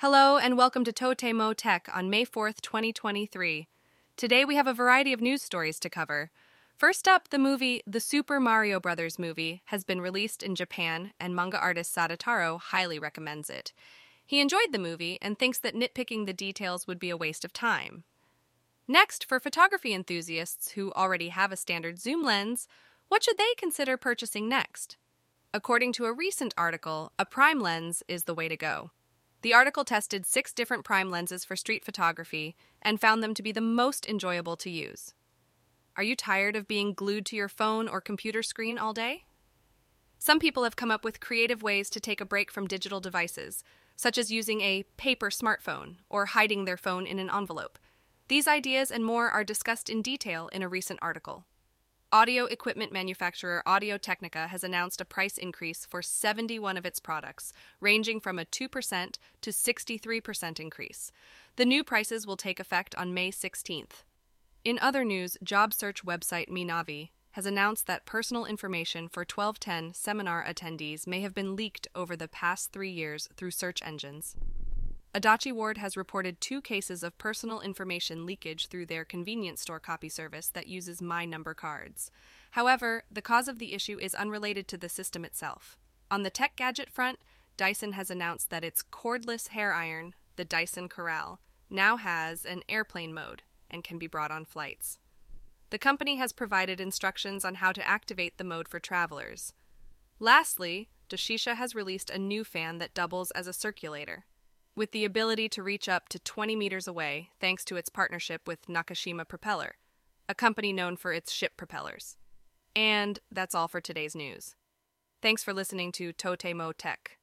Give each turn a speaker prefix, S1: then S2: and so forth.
S1: Hello and welcome to Totemo Tech on May 4th, 2023. Today we have a variety of news stories to cover. First up, the movie The Super Mario Bros. movie has been released in Japan and manga artist Sadataro highly recommends it. He enjoyed the movie and thinks that nitpicking the details would be a waste of time. Next, for photography enthusiasts who already have a standard zoom lens, what should they consider purchasing next? According to a recent article, a prime lens is the way to go. The article tested six different prime lenses for street photography and found them to be the most enjoyable to use. Are you tired of being glued to your phone or computer screen all day? Some people have come up with creative ways to take a break from digital devices, such as using a paper smartphone or hiding their phone in an envelope. These ideas and more are discussed in detail in a recent article. Audio equipment manufacturer Audio Technica has announced a price increase for 71 of its products, ranging from a 2% to 63% increase. The new prices will take effect on May 16th. In other news, job search website Mynavi has announced that personal information for 1210 seminar attendees may have been leaked over the past three years through search engines. Adachi Ward has reported two cases of personal information leakage through their convenience store copy service that uses My Number cards. However, the cause of the issue is unrelated to the system itself. On the tech gadget front, Dyson has announced that its cordless hair iron, the Dyson Corrale, now has an airplane mode and can be brought on flights. The company has provided instructions on how to activate the mode for travelers. Lastly, Doshisha has released a new fan that doubles as a circulator with the ability to reach up to 20 meters away thanks to its partnership with Nakashima Propeller, a company known for its ship propellers. And that's all for today's news. Thanks for listening to Totemo Tech.